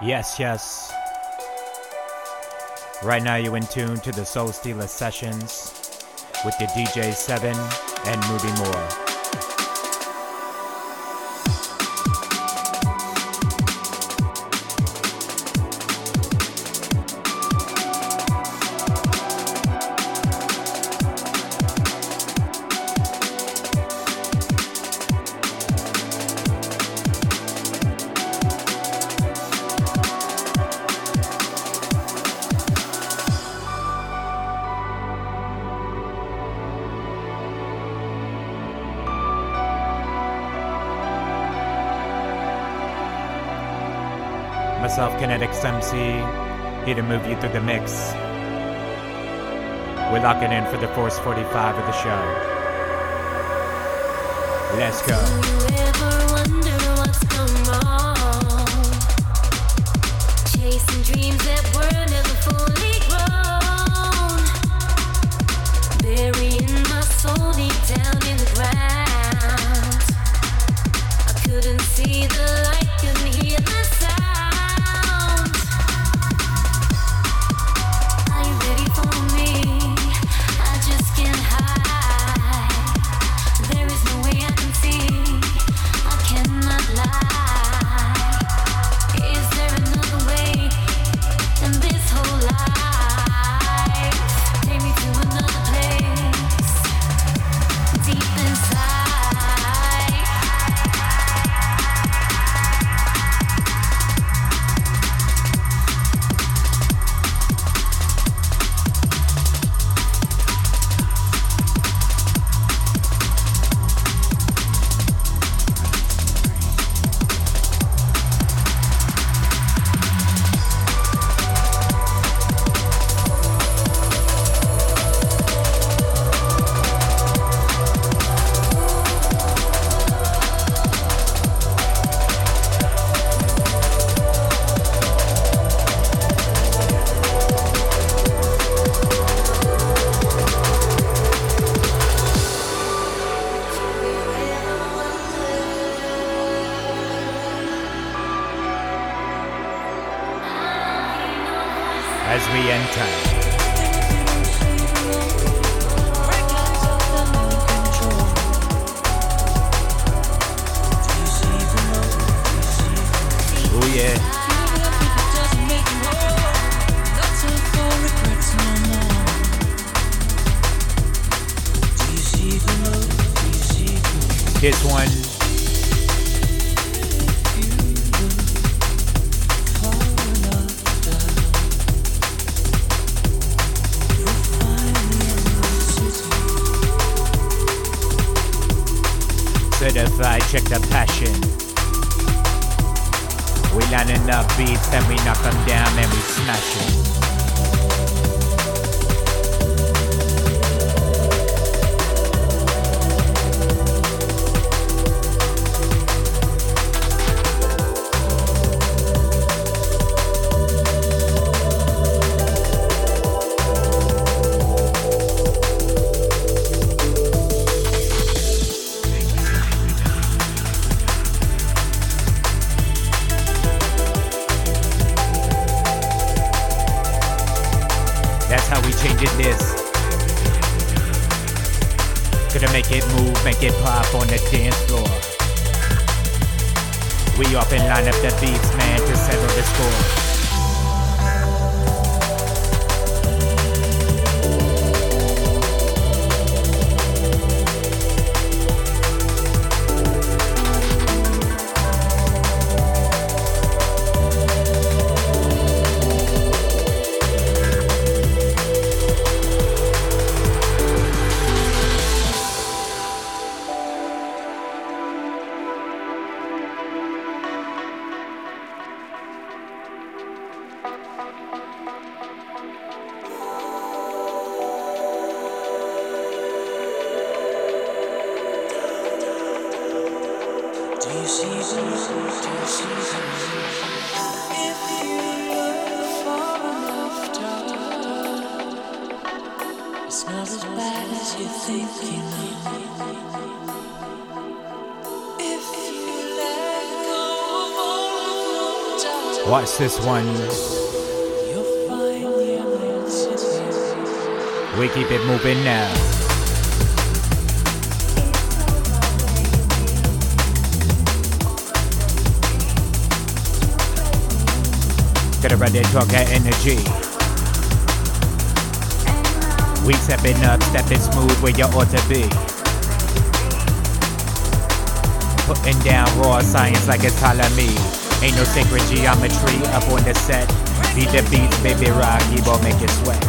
Yes, yes. Right now, you're in tune to the Soul Stealer Sessions with the DJ 7 and Moody Moore. MC, here to move you through the mix. We're locking in for the 445 of the show. Let's go. This one. We keep it moving now. Get ready to that energy. We stepping up, stepping smooth where you ought to be. Putting down raw science like it's Ptolemy. Ain't no sacred geometry up on the set. Beat the beats, baby rock, gon' make you sweat.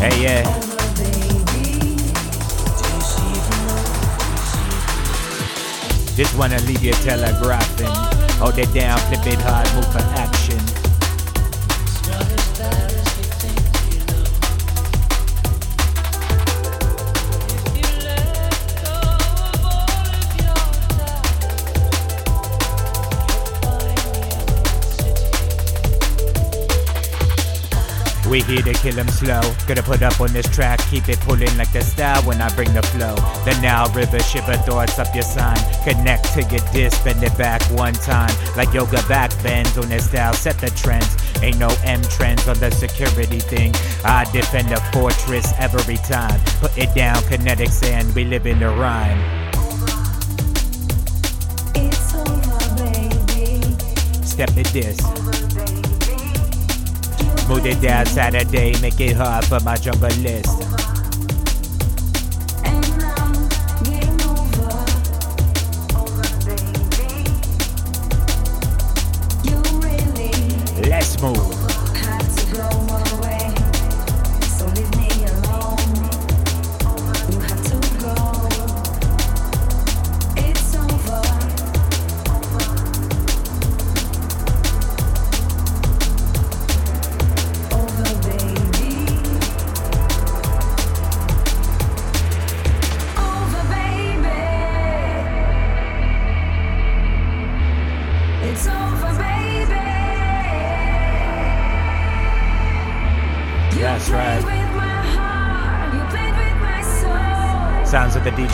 Hey yeah. Just wanna leave you telegraphing. Hold it down, flip it hard, move for action. Here to kill 'em slow. Gonna put up on this track, keep it pulling like the style when I bring the flow. The Nile River shiver thoughts up your sign. Connect to your disc, bend it back one time. Like yoga back bends on this style, set the trends. Ain't no M trends on the security thing. I defend the fortress every time. Put it down, kinetics, and we live in the rhyme. It's over, baby. Step to this. Smooth it down Saturday, make it hard for my jungle list.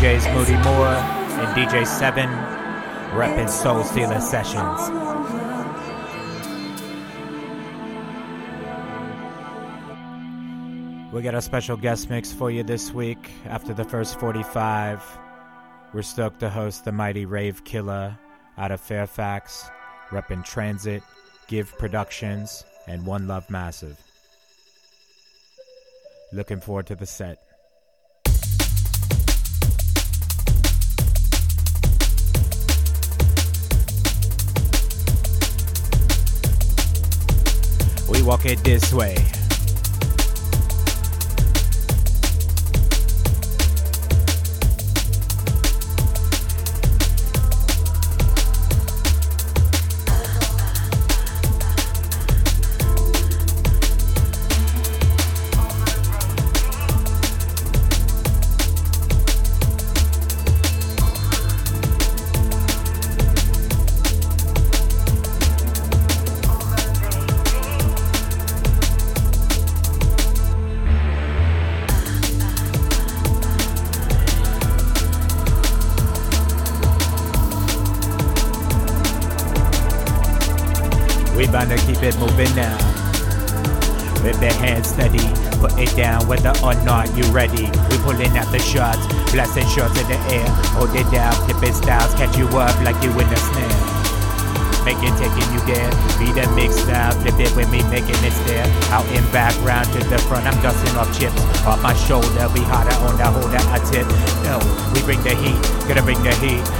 DJs Moody Moore and DJ Seven, repping Soul Stealer Sessions. We got a special guest mix for you this week. After the first 45, we're stoked to host the mighty Rave Killer out of Fairfax, repping Transit, Give Productions, and One Love Massive. Looking forward to the set. Walk it this way.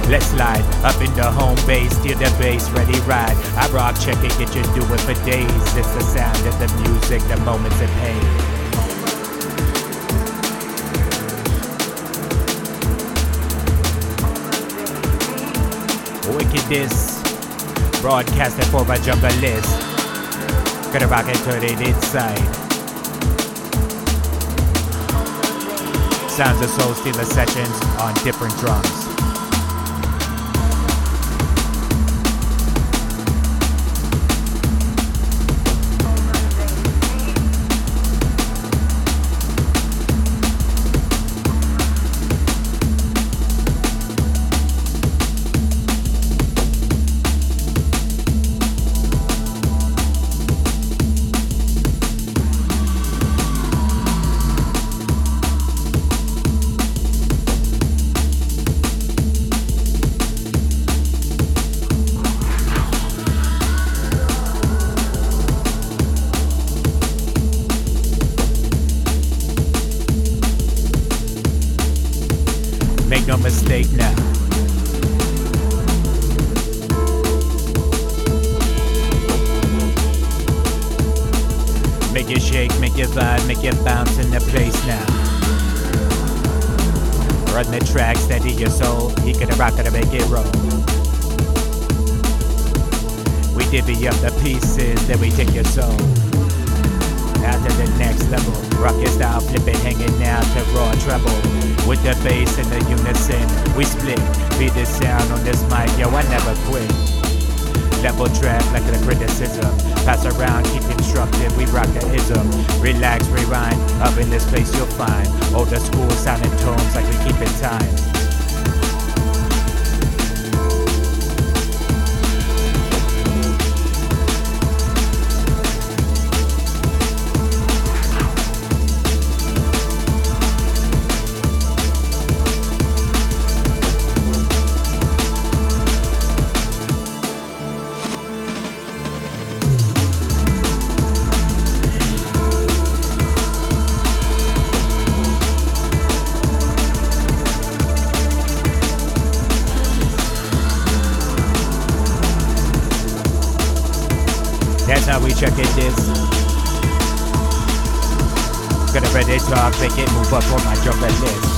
Let's slide up in the home base, steal the bass, ready ride. I rock, check it, get you do it for days. It's the sound of the music, the moments of pain. Wickedness, broadcasting for my jungle list. Gonna rock it, turn it inside. Sounds of Soul Stealer sessions on different drums. Divvy up the pieces, then we take your soul. Out to the next level. Rocket style, flip it, hanging out to raw treble. With the bass and the unison, we split. Beat the sound on this mic, yo, I never quit. Level track like the criticism. Pass around, keep constructive, we rock the ism. Relax, rewind, up in this place you'll find. Older school sounding tones like we keep in time. Check it this. Gonna ready talk, uh, make it move up on my jungle list.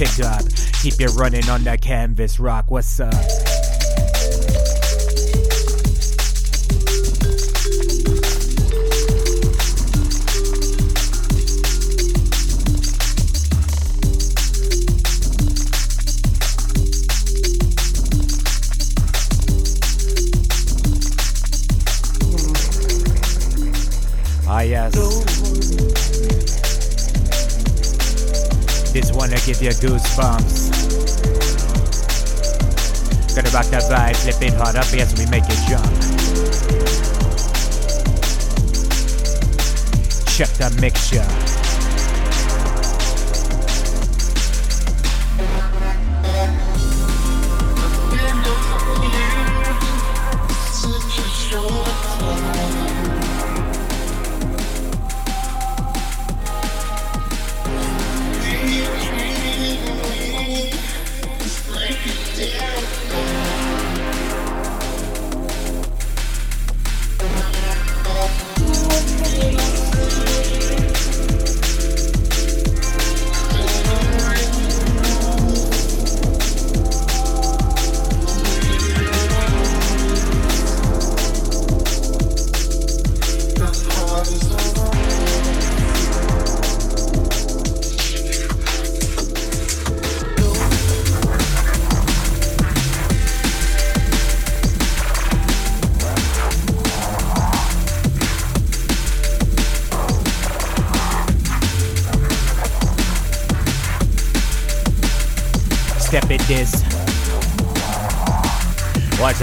Pace, up. Keep it running on that canvas, rock. What's up? Flip it hard up as we make it jump. Check the mixture.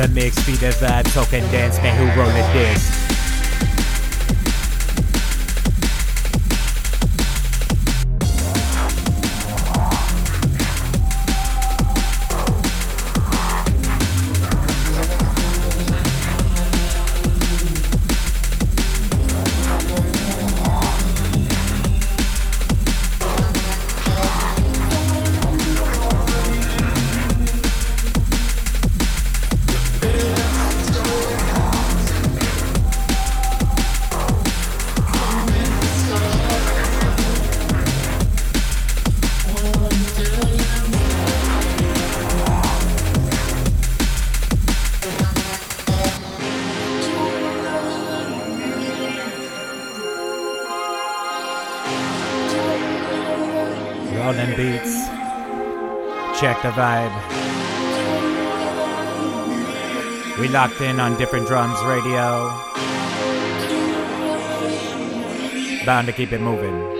Mix, feed the vibe, token dance, man, who it this? The vibe. We locked in on different drums radio. Bound to keep it moving.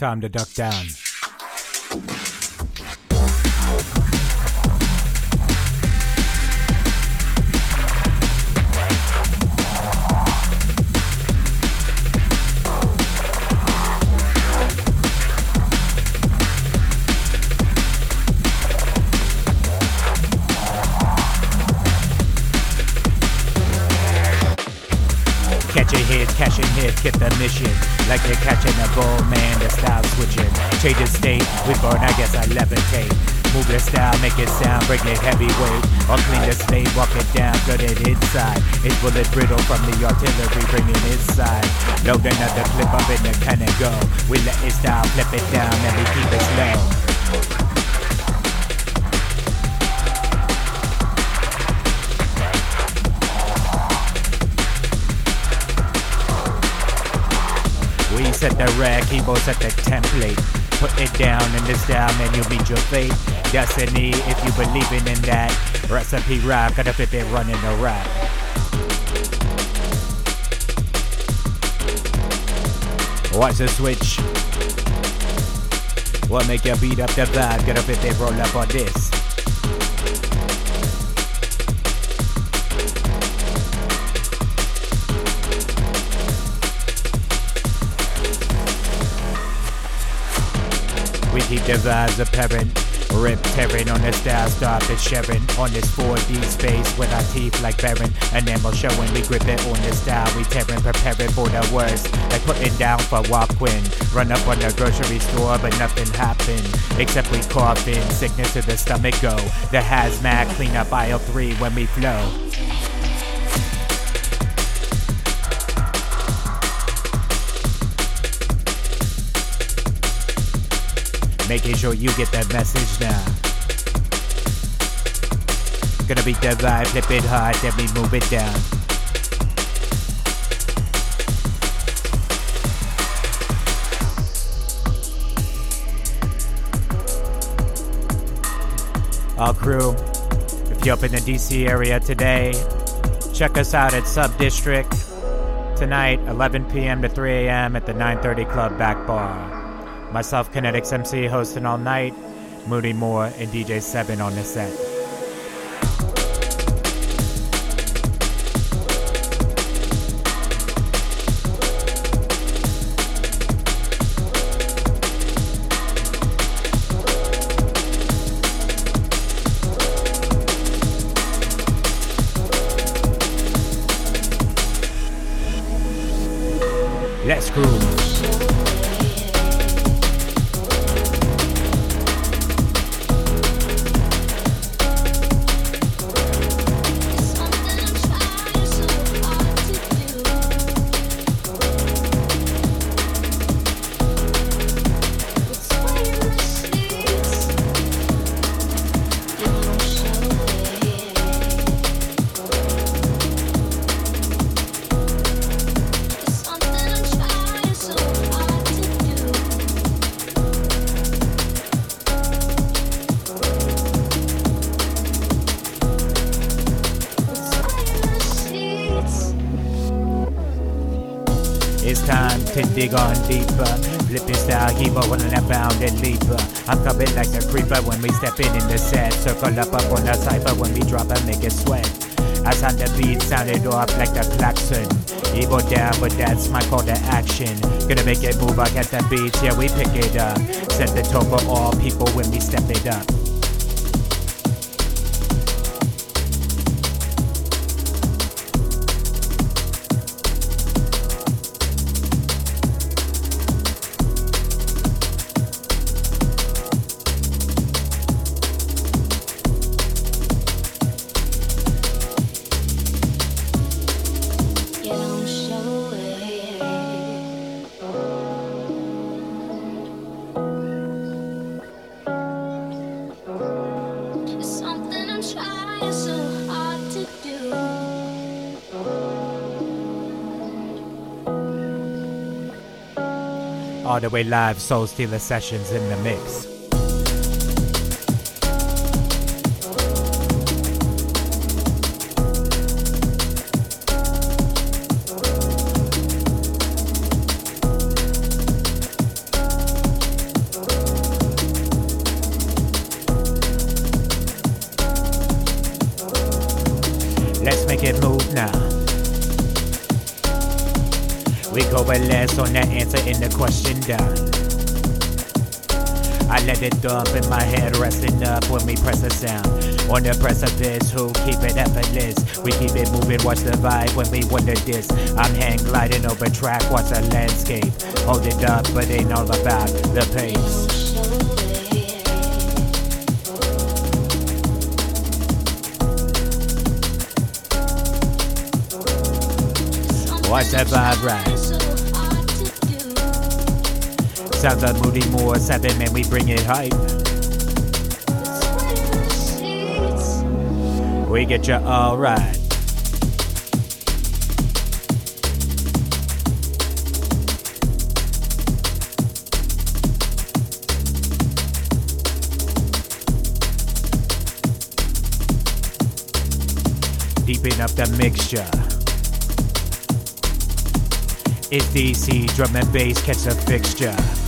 Time to duck down. Change the state, we burn, I guess I levitate. Move the style, make it sound, bring it heavyweight. Or clean the slate, walk it down, gut it inside. It's bullet brittle from the artillery, bringing inside. Load another clip up in the cannon go. We let it style, flip it down, and we keep it slow. We set the rack, Hebo set the template. Put it down in the style, man, you'll meet your fate. Destiny, if you believing in that. Recipe rap, gotta fit it running the rap. Watch the switch. What make you beat up the vibe? Gotta fit it roll up on this. Keep the vibes apparent. Rip tearing on the style, start the sharing on this 4D space with our teeth like Baron. We'll showing we grip it on the style. We tearing, preparing for the worst. Like putting down for Walkwin. Run up on the grocery store, but nothing happened. Except we coughing, sickness to the stomach go. The hazmat clean up aisle three when we flow. Making sure you get that message now. Gonna beat the vibe, flip it hard, then we move it down. All crew, if you're up in the DC area today, check us out at Sub District tonight, 11 p.m. to 3 a.m. at the 930 Club Back Bar. Myself, Kinetics MC, hosting all night. Moody Moore and DJ Seven on the set. Circle up up on the cipher when we drop and make it sweat. As on the beat sounded off like the klaxon. Evil down, but that's my call to action. Gonna make it move like at the beach, yeah, we pick it up. Set the tone for all people when we step it up. All the way live. Soul Stealer Sessions in the mix. We go with less on that answer in the question done. I let it dump in my head, resting up when we press a sound. On the precipice, who keep it effortless? We keep it moving, watch the vibe when we wonder this. I'm hang gliding over track, watch the landscape. Hold it up, but ain't all about the pace. Watch that vibe rise. Sounds like Moody Moore, seven man, we bring it hype. We get you all right. Deepen up the mixture. It's DC drum and bass, catch the fixture.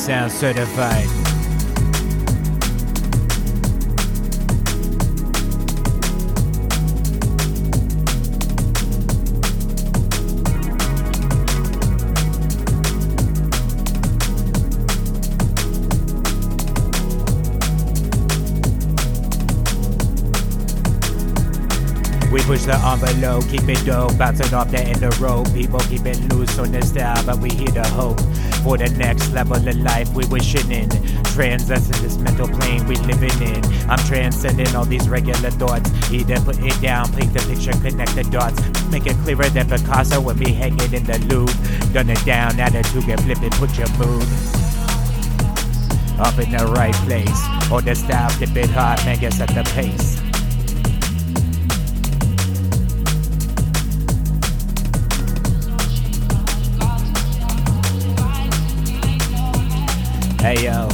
This sounds certified. We push the envelope, keep it dope, bouncing off the end of road. People keep it loose on the style, but we here to hope for the next level of life we wishing in. Transcending this mental plane we living in. I'm transcending all these regular thoughts. Either put it down, paint the picture, connect the dots. Make it clearer than Picasso when be hanging in the Louvre. Done it down, attitude get flip it, put your mood up in the right place. Or the style, flip it hard, man, get at the pace. Hey yo.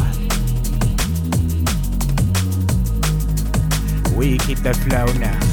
We keep the flow now.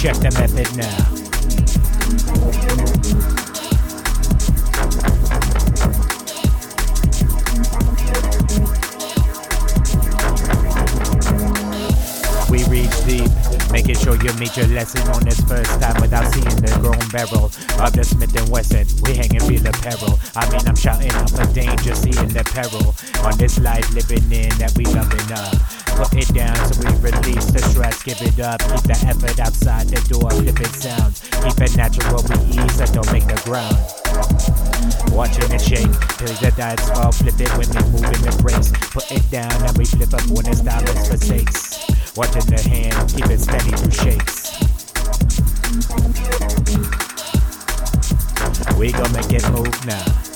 Check the method now. We reach deep, making sure you meet your lesson on this first time without seeing the grown barrel of the Smith and Wesson. We hanging the peril. I mean, I'm shouting out for danger, seeing the peril on this life living in that we loving up. Put it down so we release the stress, give it up, keep the effort outside the door, flip it sounds, keep it natural, we ease and don't make the ground. Watching it shake till the diets fall, flip it when we move in the brakes. Put it down and we flip up when the style is forsakes. Watching the hand, keep it steady through shakes. We gon' make it move now.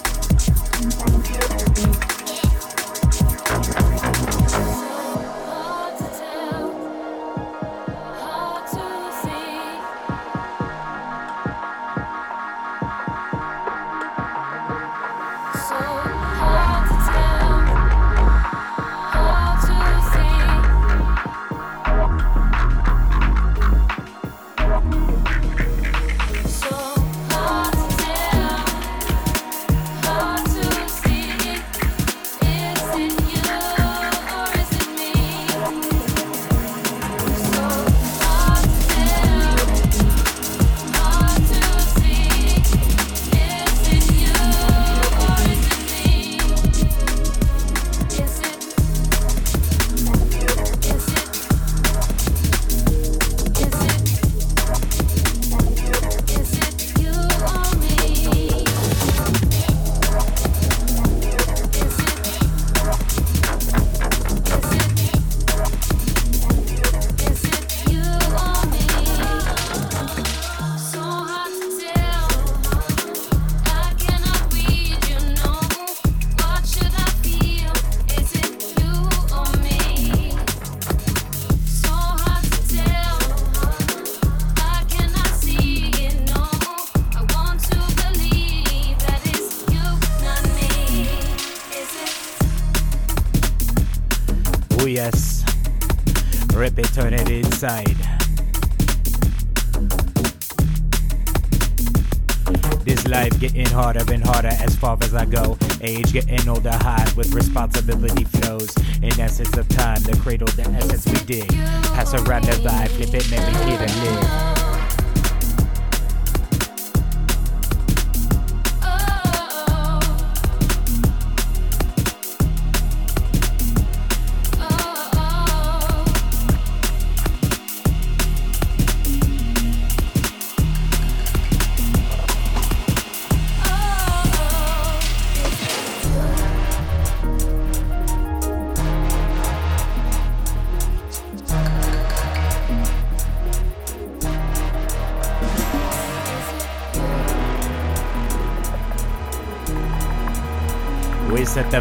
Turn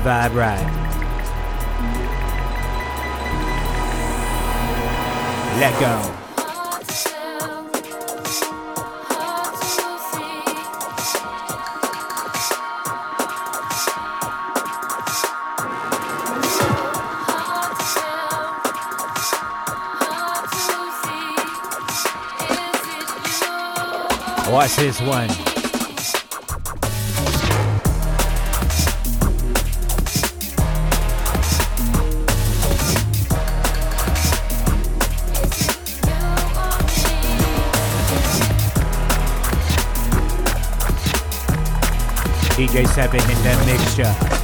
vibe right. Let go. Hard to tell, DJ Seven in the mixture.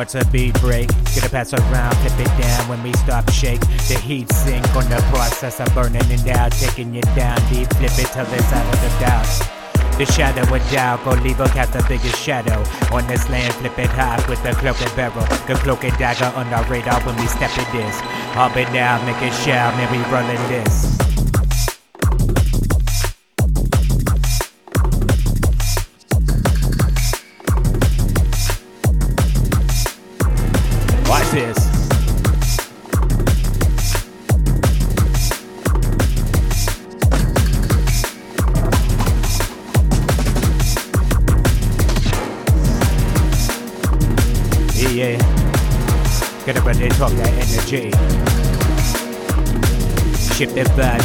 Want to beat break. Get a pass around, flip it down when we stop shake. The heat sink on the process of burning it down, taking it down deep. Flip it to the side of the doubt. The shadow of doubt, go leave a cast the biggest shadow on this land. Flip it high with the cloak and barrel, the cloak and dagger on our radar when we step in this. Up and down, make it shout, man, we rolling this. Up and talk that energy.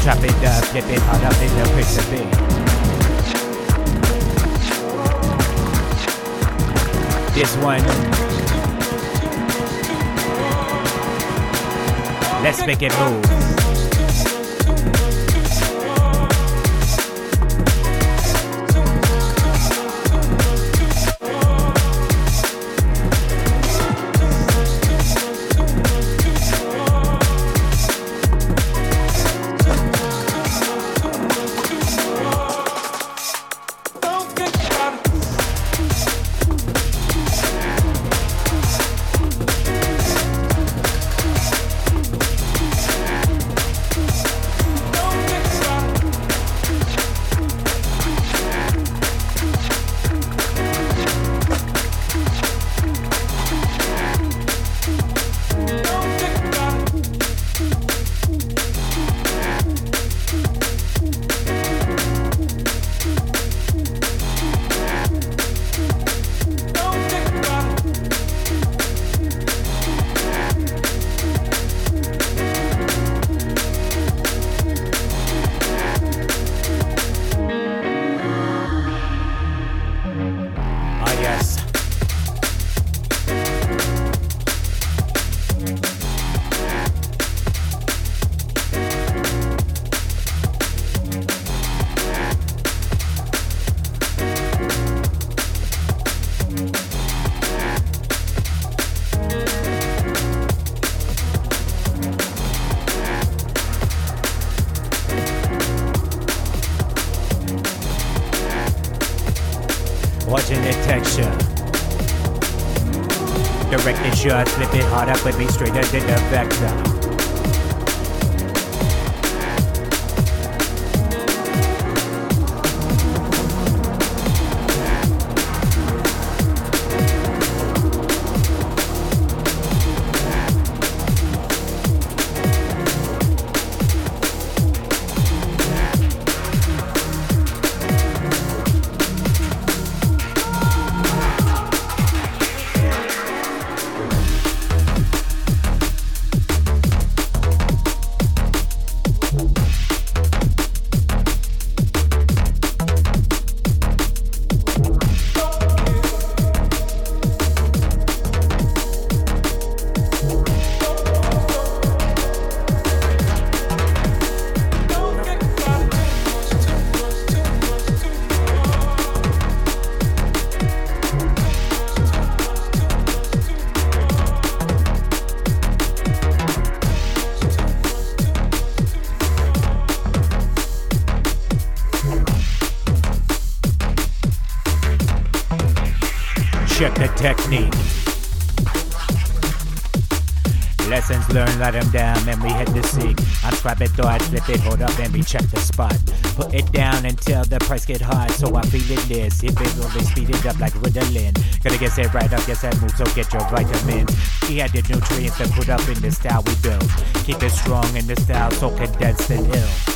Chop it up, flip it hard up in the place. This one Let's make it move. Direct the shot, flip it hard up with me straighter than the vector. It, hold up, then we check the spot. Put it down until the price get high. so I'm feeling this. If it will speed it up like Ritalin. Gotta get it right up, yes, that move, so get your vitamins. We had the nutrients to put up in the style we build. Keep it strong in the style, so condensed and ill.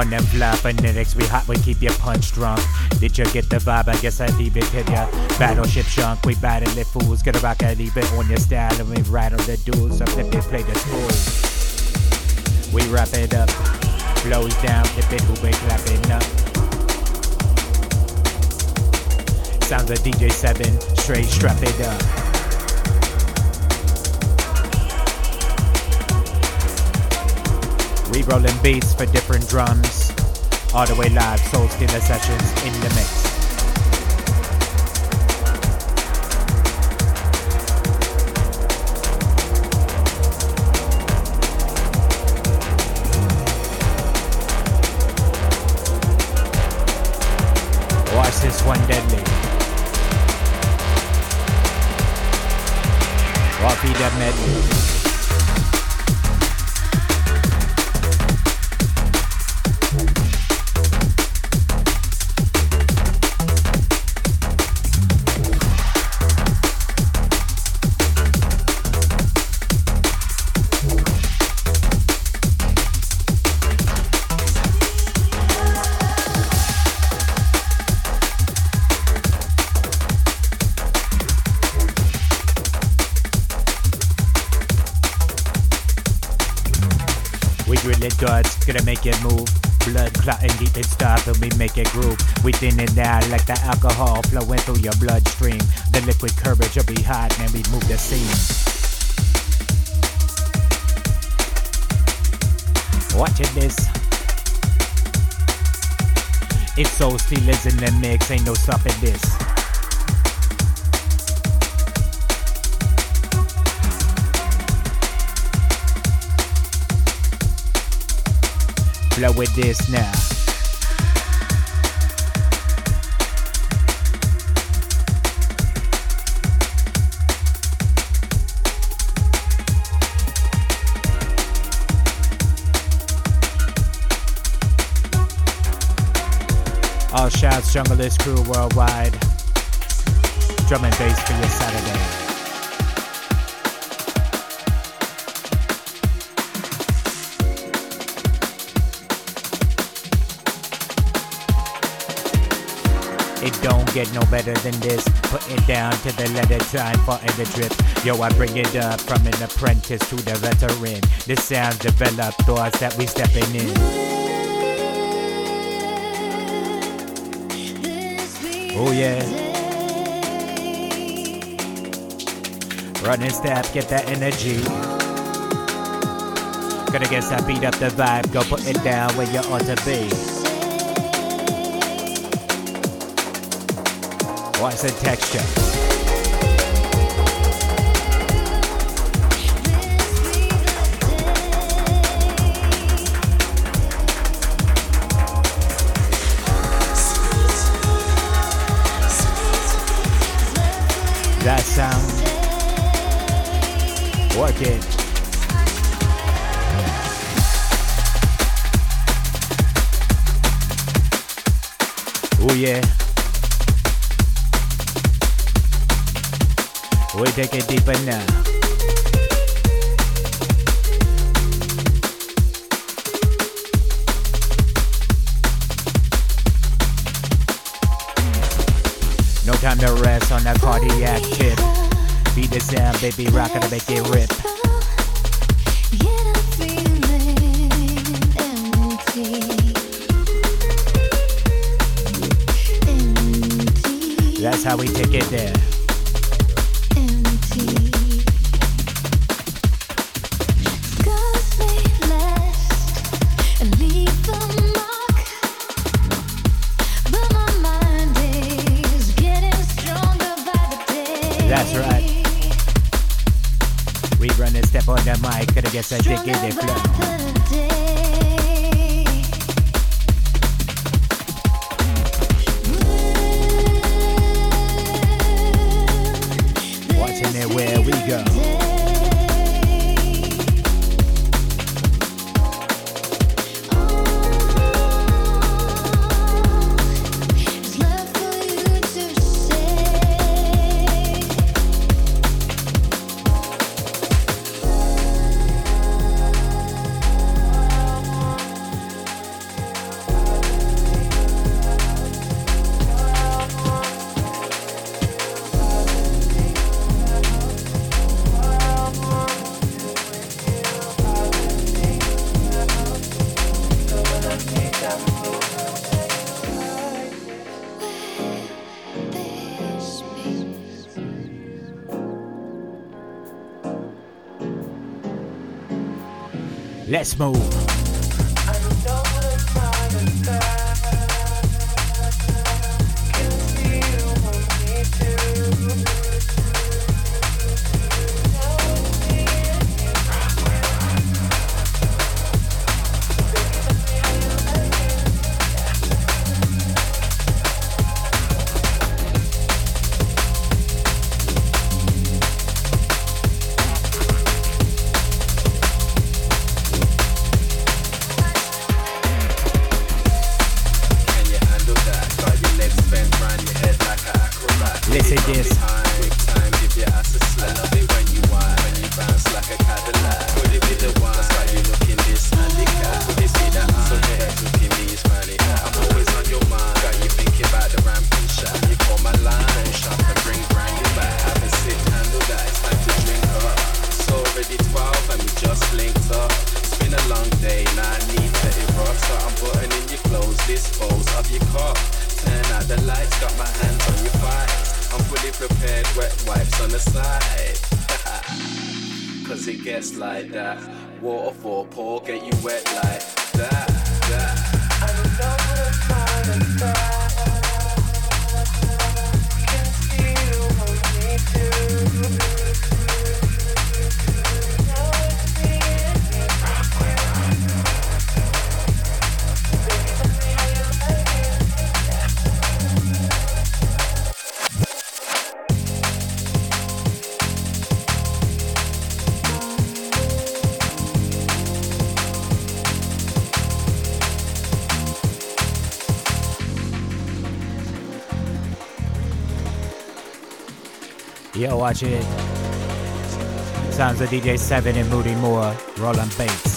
On them fly phonetics, we hot, we keep your punch drunk. Did you get the vibe? I guess I leave it to ya. Battleship shunk, we battle it fools. Get a rock, I leave it on your style, and we rattle the duels. Up if they play the spool. We wrap it up, flows down, flip it, who we clapping up. Sounds of DJ 7, straight strap it up. We rolling beats for different drums. All the way live, Soul Stealer sessions in the mix. Make it move. Blood clotting deep in stuff and we make it groove. We thin it down like the alcohol flowing through your bloodstream. The liquid courage will be hot and we move the scene. Watching this. It's so stealers in the mix, ain't no stopping this. With this now. All shouts, Junglist crew worldwide. Drum and bass for your Saturday. It don't get no better than this. Put it down to the letter time for the drip. Yo, I bring it up from an apprentice to the veteran. This sounds developed thoughts that we stepping in. Oh yeah. Running step, get that energy. Gonna guess I beat up the vibe, go put it down where you ought to be. Well, I said texture. That sound working. we take it deeper now. No time to rest on that cardiac tip. Beat the sound, baby, rock to make it rip. That's how we take it there. gars, ça dégaine des flammes. Gizmo. watch it. Sounds of DJ Seven and Moody Moore, Roland Bates.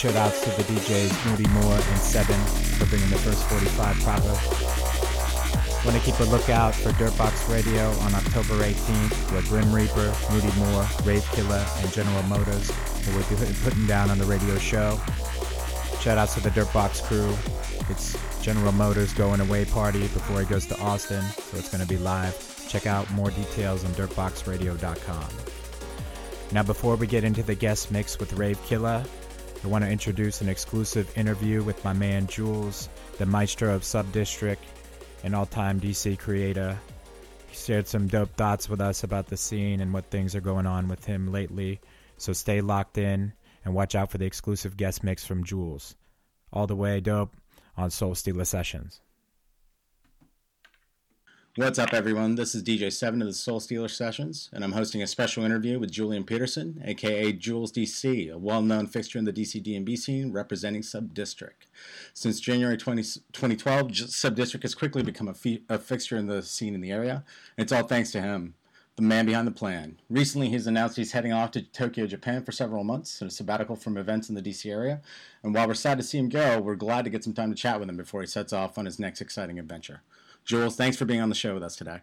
Shout outs to the DJs Moody Moore and Seven for bringing the first 45 proper. Want to keep a lookout for Dirtbox Radio on October 18th with Grim Reaper, Moody Moore, Rave Killer, and General Motors, who will be putting down on the radio show. Shout outs to the Dirtbox crew. It's General Motors going away party before he goes to Austin, so it's going to be live. Check out more details on dirtboxradio.com. Now, before we get into the guest mix with Rave Killer, I want to introduce an exclusive interview with my man Jules, the maestro of Subdistrict, an all time DC creator. He shared some dope thoughts with us about the scene and what things are going on with him lately. So stay locked in and watch out for the exclusive guest mix from Jules. All the way dope on Soul Stealer Sessions. What's up, everyone? This is DJ Seven of the Soul Stealer Sessions, and I'm hosting a special interview with Julian Peterson, aka Jules DC, a well-known fixture in the DC DnB scene representing Subdistrict. Since January 20, 2012, Subdistrict has quickly become a, fi- a fixture in the scene in the area, it's all thanks to him, the man behind the plan. Recently, he's announced he's heading off to Tokyo, Japan for several months, a sabbatical from events in the DC area, and while we're sad to see him go, we're glad to get some time to chat with him before he sets off on his next exciting adventure. Jules, thanks for being on the show with us today.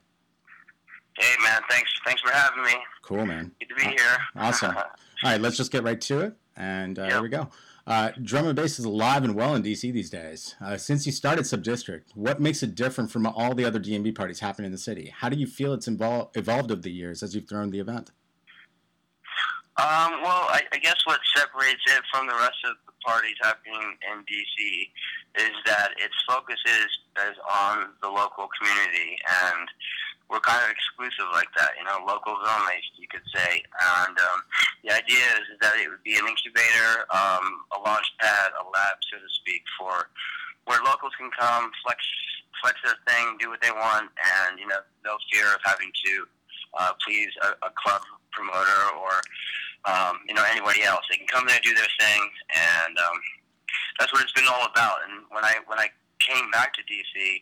Hey man, thanks thanks for having me. Cool, man. Good to be here. Awesome. All right, let's just get right to it. And uh, Yep. here we go. Uh, drum and bass is alive and well in DC these days. Uh, since you started Subdistrict, what makes it different from all the other DnB parties happening in the city? How do you feel it's invol- evolved over the years as you've thrown the event? Um, well, I, I guess what separates it from the rest of the parties happening in DC is that its focus is, is on the local community, and we're kind of exclusive like that, you know, locals only, you could say. And um, the idea is that it would be an incubator, um, a launch pad, a lab, so to speak, for where locals can come, flex flex their thing, do what they want, and you know, no fear of having to uh, please a, a club promoter or um, you know anybody else. They can come there, do their thing, and um, that's what it's been all about. And when I when I came back to DC,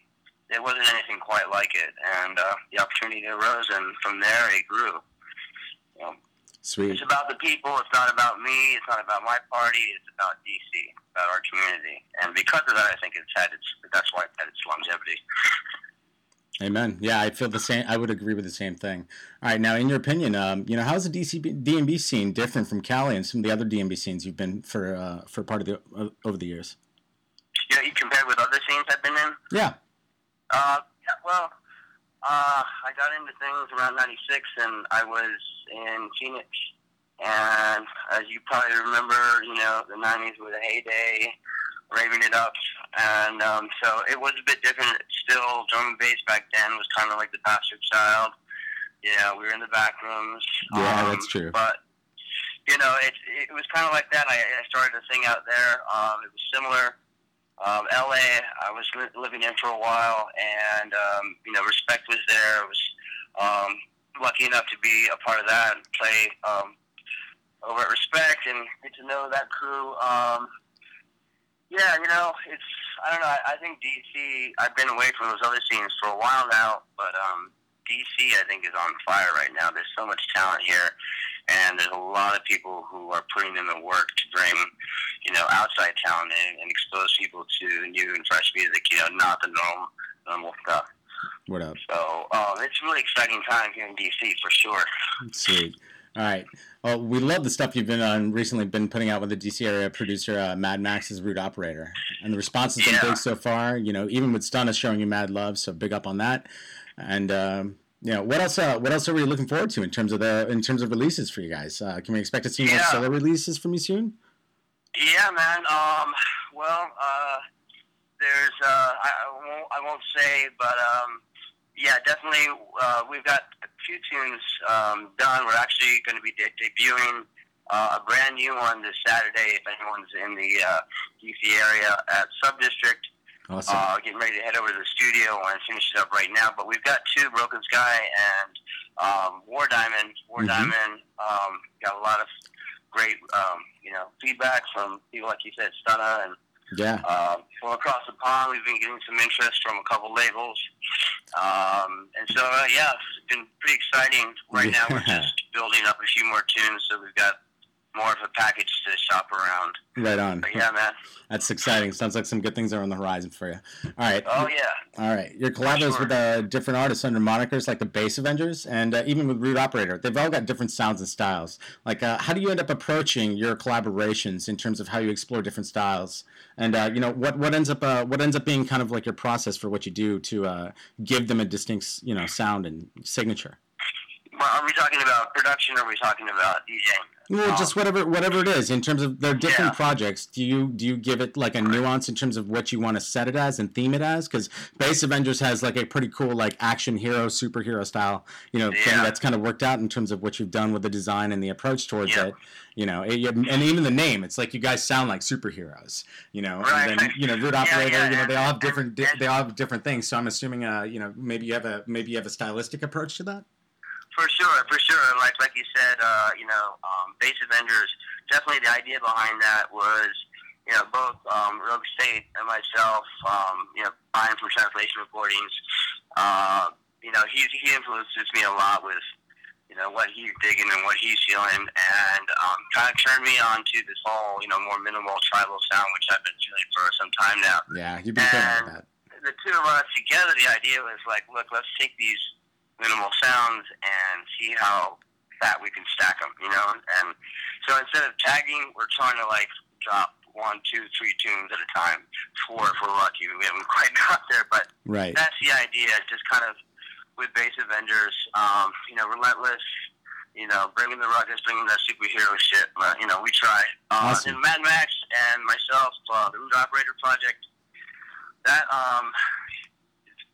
there wasn't anything quite like it, and uh, the opportunity arose, and from there it grew. You know, Sweet. it's about the people. It's not about me. It's not about my party. It's about DC, about our community, and because of that, I think it's had its. That's why it had its longevity. Amen. Yeah, I feel the same. I would agree with the same thing. All right, now in your opinion, um, you know, how's the DC DnB scene different from Cali and some of the other DnB scenes you've been for uh, for part of the uh, over the years? You know, you compared with other scenes I've been in. Yeah. Uh, yeah, well, uh, I got into things around '96, and I was in Phoenix. And as you probably remember, you know, the '90s were the heyday, raving it up, and um, so it was a bit different. Still, drum and bass back then was kind of like the bastard child. Yeah, we were in the back rooms. Yeah, um, that's true. But you know, it it was kind of like that. I, I started to sing out there. Um, it was similar. Um, LA, I was li- living in for a while, and um, you know, respect was there. I was um, lucky enough to be a part of that and play um, over at Respect and get to know that crew. Um, yeah, you know, it's I don't know. I, I think DC. I've been away from those other scenes for a while now, but um, DC I think is on fire right now. There's so much talent here, and there's a lot of people who are putting in the work to bring, you know, outside talent in and expose people to new and fresh music. You know, not the normal normal stuff. What up? So um, it's a really exciting time here in DC for sure. Sweet. All right. Well, we love the stuff you've been on recently. Been putting out with the DC area producer uh, Mad Max's Root Operator, and the response has been Yeah. big so far. You know, even with Stunna showing you mad love, so big up on that. And um, you know, what else? Uh, what else are we looking forward to in terms of the in terms of releases for you guys? Uh, can we expect to see more Yeah. solo releases from you soon? Yeah, man. Um, well, uh, there's uh, I, I won't I won't say, but um, yeah, definitely. Uh, we've got a few tunes um, done. We're actually going to be de- debuting uh, a brand new one this Saturday. If anyone's in the uh, DC area at Subdistrict, Awesome. uh, getting ready to head over to the studio and finish it up right now. But we've got two, Broken Sky and um, War Diamond. War Mhm. Diamond um, got a lot of great, um, you know, feedback from people like you said, Stunna and yeah. um, from across the pond. We've been getting some interest from a couple labels, um, and so uh, yeah, it's been pretty exciting. Right now, we're just building up a few more tunes, so we've got more of a package to shop around. Right on. But yeah, man. That's exciting. Sounds like some good things are on the horizon for you. All right. Oh yeah. All right. Your collabos sure. with uh, different artists under monikers like the Bass Avengers and uh, even with Root Operator. They've all got different sounds and styles. Like, uh, how do you end up approaching your collaborations in terms of how you explore different styles? And uh, you know, what what ends up uh, what ends up being kind of like your process for what you do to uh, give them a distinct you know sound and signature. Well, are we talking about production? or Are we talking about DJing? Well, Um, just whatever whatever it is in terms of their different Yeah. projects. Do you do you give it like a nuance in terms of what you want to set it as and theme it as? Because Bass Avengers has like a pretty cool like action hero superhero style you know thing that's kind of worked out in terms of what you've done with the design and the approach towards Yeah. it. You know, it, and even the name. It's like you guys sound like superheroes. You know, Right. and then you know Root Operator. yeah, you know, they all have different di- and- they all have different things. So I'm assuming uh you know maybe you have a maybe you have a stylistic approach to that. For sure, for sure. Like like you said, uh, you know, um, Bass Avengers. Definitely, the idea behind that was, you know, both um, Rogue State and myself, um, you know, buying from Translation Recordings. Uh, you know, he he influences me a lot with, you know, what he's digging and what he's feeling, and um, kind of turned me on to this whole, you know, more minimal tribal sound, which I've been feeling for some time now Yeah, you've been feeling that. the two of us together, the idea was like, look, let's take these minimal sounds and see how fat we can stack them, you know. And so instead of tagging, we're trying to like drop one, two, three tunes at a time. Four if we're lucky. We haven't quite got there, but Right. that's the idea. Just kind of with Bass Avengers, um, you know, relentless. You know, bringing the ruckus, bringing that superhero shit. But, you know, we try. Uh, Awesome. And Mad Max and myself, uh, the Root Operator Project, that um,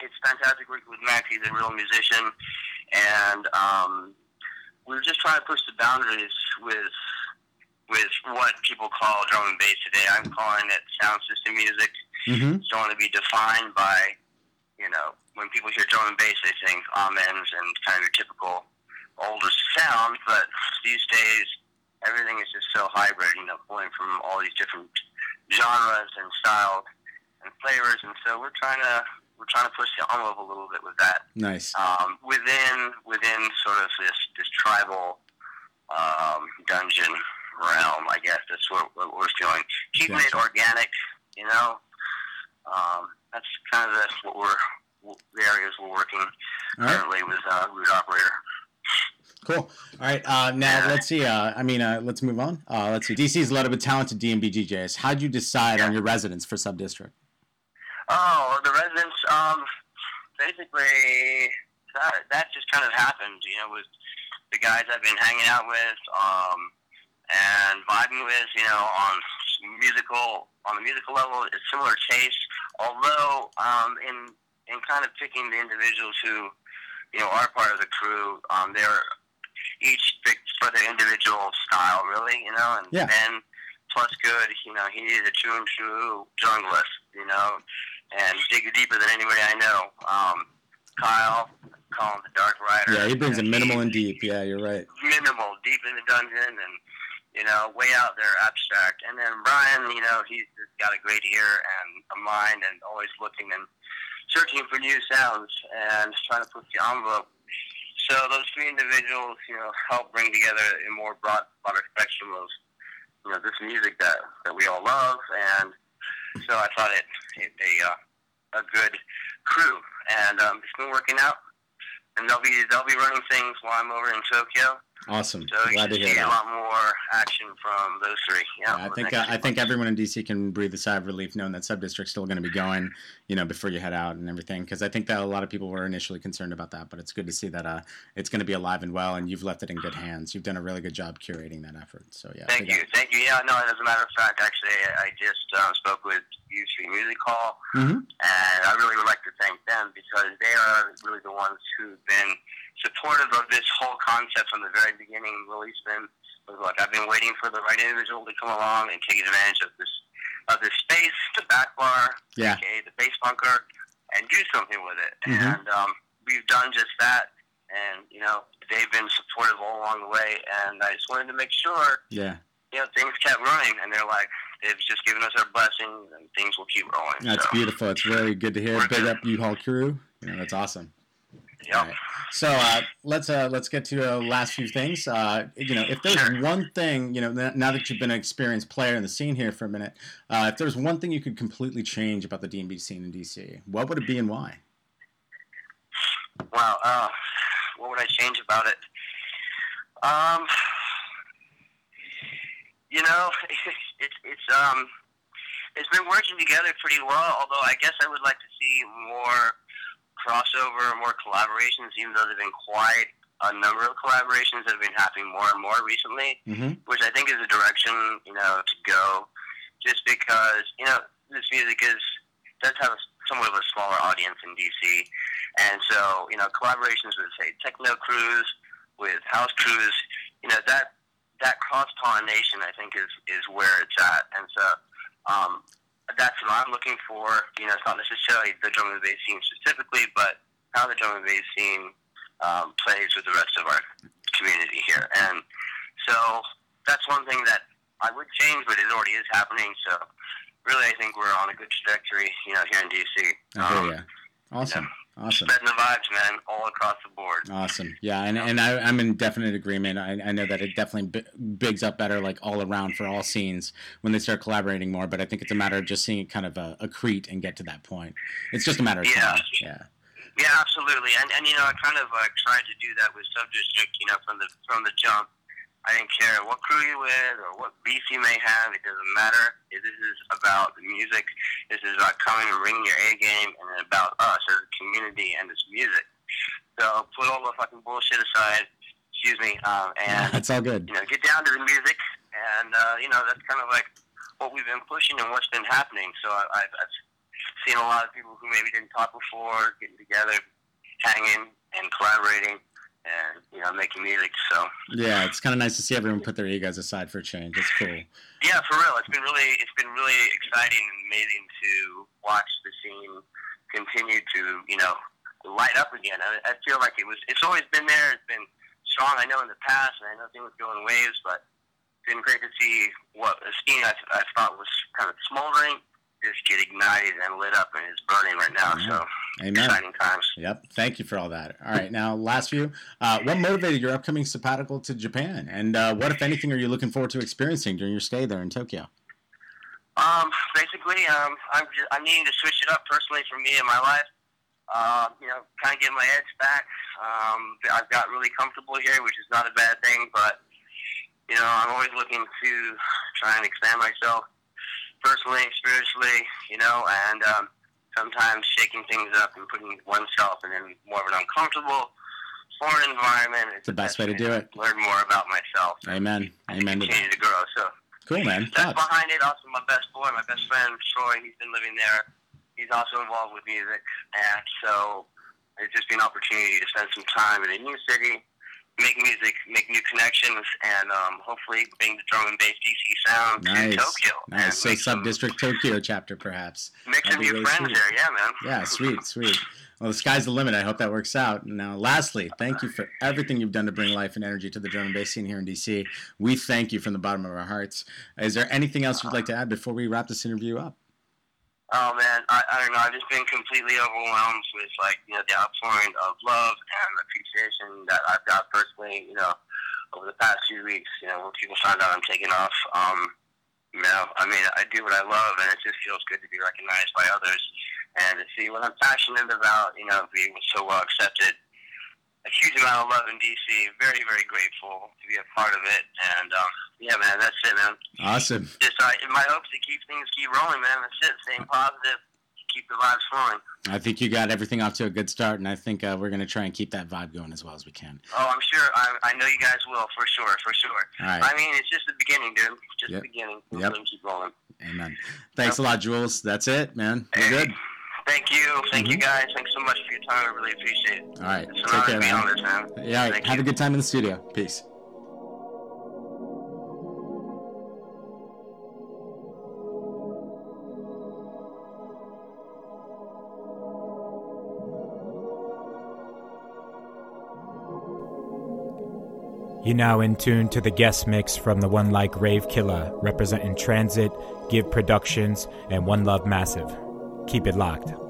it's fantastic working with Max. He's a real musician, and um, we were just trying to push the boundaries with with what people call drum and bass today. I'm calling it sound system music. Mm-hmm. It's don't want to be defined by, you know, when people hear drum and bass, they think amens and kind of your typical older sound. But these days, everything is just so hybrid. You know, pulling from all these different genres and styles and flavors, and so we're trying to we're trying to push the envelope a little bit with that Nice. um, within within sort of this this tribal um, dungeon realm. I guess that's what, what we're feeling. Keeping it organic, you know. Um, that's kind of the, what we're the areas we're working All right. currently with uh, Root Operator. Cool. All right. Uh, now Yeah. let's see. Uh, I mean, uh, let's move on. Uh, let's see. DC is loaded with talented DnB DJs. How'd you decide on your residents for Subdistrict? Oh, the residents. Um, basically, that that just kind of happened. You know, with the guys I've been hanging out with, um, and vibing with. You know, on musical on the musical level, it's similar taste. Although, um, in in kind of picking the individuals who, you know, are part of the crew, um, they're each picked for their individual style, really. You know, and Yeah. Ben plus good. You know, he is a true and true junglist. You know, and dig deeper than anybody I know. Um, Kyle, call him the Dark Rider. Yeah, he brings it minimal and deep. Yeah, you're right. minimal, deep in the dungeon, and you know, way out there, abstract. And then Brian, you know, he's just got a great ear and a mind, and always looking and searching for new sounds and trying to push the envelope. So those three individuals, you know, help bring together a more broad, broader spectrum of, you know, this music that that we all love, and so I thought it it a uh, a good crew, and um, it's been working out. And they'll be they'll be running things while I'm over in Tokyo. Awesome. So Glad to hear see a that. lot more action from those three. Yeah, Yeah, I think uh, I think everyone in DC can breathe a sigh of relief knowing that Subdistrict's still going to be going, you know, before you head out and everything. Because I think that a lot of people were initially concerned about that, but it's good to see that uh, it's going to be alive and well, and you've left it in good hands. You've done a really good job curating that effort. So yeah, Thank you, thank you. Yeah, no, as a matter of fact, actually, I just uh, spoke with U Street Music Hall, Mhm. and I really would like to thank them because they are really the ones who've been supportive of this whole concept from the very beginning. Willie's been was like, I've been waiting for the right individual to come along and take advantage of this of this space, the back bar, Yeah. aka the bass bunker, and do something with it. Mhm. And um, we've done just that. And you know, they've been supportive all along the way, and I just wanted to make sure Yeah, you know, things kept running, and they're like, they've just given us our blessings, and things will keep rolling. that's so, beautiful. It's really good to hear. We're Big good. up U Hall crew. You know, that's awesome. Yep. Alright. So uh, let's uh, let's get to uh, last few things. Uh, you know, if there's Sure. one thing, you know, now that you've been an experienced player in the scene here for a minute, uh, if there's one thing you could completely change about the D&B scene in DC, what would it be and why? Wow. Uh, what would I change about it? Um, you know, it's it's um, it's been working together pretty well. Although I guess I would like to see more crossover, more collaborations. Even though there've been quite a number of collaborations that have been happening more and more recently. Mm-hmm. which I think is a direction you know to go, just because you know this music is does have a, somewhat of a smaller audience in DC, and so you know collaborations with say techno crews, with house crews, you know that that cross pollination I think is is where it's at, and so um, that's what I'm looking for. You know, it's not necessarily the drum and bass scene specifically, but how the drum and bass scene um, plays with the rest of our community here, and so that's one thing that I would change, but it already is happening. So really, I think we're on a good trajectory, you know, here in DC. Oh, Um, ya. Awesome. Awesome. Spreading the vibes, man, all across the board. Awesome. Yeah, and, and I, I'm in definite agreement. I, I know that it definitely b- bigs up better, like all around for all scenes when they start collaborating more. But I think it's a matter of just seeing it kind of uh, accrete and get to that point. It's just a matter of Yeah. time. Yeah. Yeah, absolutely. And and you know, I kind of uh, tried to do that with Subdistrict. You know, from the from the jump, I didn't care what crew you're with or what beef you may have. It doesn't matter. This is about the music. This is about coming and bringing your A game, and about us as a community and this music. So put all the fucking bullshit aside. Excuse me. Um, and It's all good. you know, get down to the music, and uh, you know that's kind of like what we've been pushing and what's been happening. So I, I've, I've seen a lot of people who maybe didn't talk before getting together, hanging and collaborating, and you know making music. So Yeah, it's kind of nice to see everyone put their egos aside for a change. It's cool. yeah, for real, it's been really it's been really exciting and amazing to watch the scene continue to you know light up again. I, I feel like it was it's always been there. It's been strong. I know in the past, and I know things go in waves, but it's been great to see what a scene I, I thought was kind of smoldering just get ignited and lit up and it's burning right now. So Amen. exciting times. Yep. Thank you for all that. All right. Now, last few. Uh, what motivated your upcoming sabbatical to Japan? And uh, what, if anything, are you looking forward to experiencing during your stay there in Tokyo? Um, basically, um, I'm just, I'm needing to switch it up personally for me in my life. Uh, you know, kind of get my edge back. Um, I've got really comfortable here, which is not a bad thing, but you know, I'm always looking to try and expand myself personally, spiritually, you know, and um, sometimes shaking things up and putting oneself in more of an uncomfortable foreign environment. It's the best way to do it. Learn more about myself. Amen. Amen to Continue to grow. So Cool, man. that's Props. behind it. Also, my best boy, my best friend Troy. He's been living there. He's also involved with music, and so it's just been an opportunity to spend some time in a new city, make music, make new connections, and um, hopefully bring the drum and bass DC sound Nice. to Tokyo. Nice. So, Subdistrict Tokyo chapter, perhaps. make That'd some new really friends sweet. there. Yeah, man. Yeah, sweet, sweet. Well, the sky's the limit. I hope that works out. Now, lastly, thank you for everything you've done to bring life and energy to the drum and bass scene here in DC. We thank you from the bottom of our hearts. Is there anything else you'd like to add before we wrap this interview up? Oh man, I, I don't know. I've just been completely overwhelmed with like you know the outpouring of love and appreciation that I've got personally. You know, over the past few weeks. You know, when people find out I'm taking off. Um, you know, I mean, I do what I love, and it just feels good to be recognized by others and to see what I'm passionate about. You know, being so well accepted. A huge amount of love in DC. Very, very grateful to be a part of it. And um, yeah, man, that's it, man. Awesome. Just uh, my hopes to keep things keep rolling, man. That's it. Staying positive, keep the vibes flowing. I think you got everything off to a good start, and I think uh, we're going to try and keep that vibe going as well as we can. Oh, I'm sure. I, I know you guys will for sure, for sure. All right. I mean, it's just the beginning, dude. Just Yep. the beginning. Yep. We're gonna keep rolling. Amen. Thanks a lot, Jules. That's it, man. We're good. Mm-hmm. Thank you. Thank you, guys. Thanks so much for your time. I really appreciate it. All right. It's an Take honor care, to be on man. this, man. Yeah, all right. Thank Have you. a good time in the studio. Peace. You're now in tune to the guest mix from the One Like Rave Killer, representing Transit, Give Productions, and One Love Massive. Keep it locked.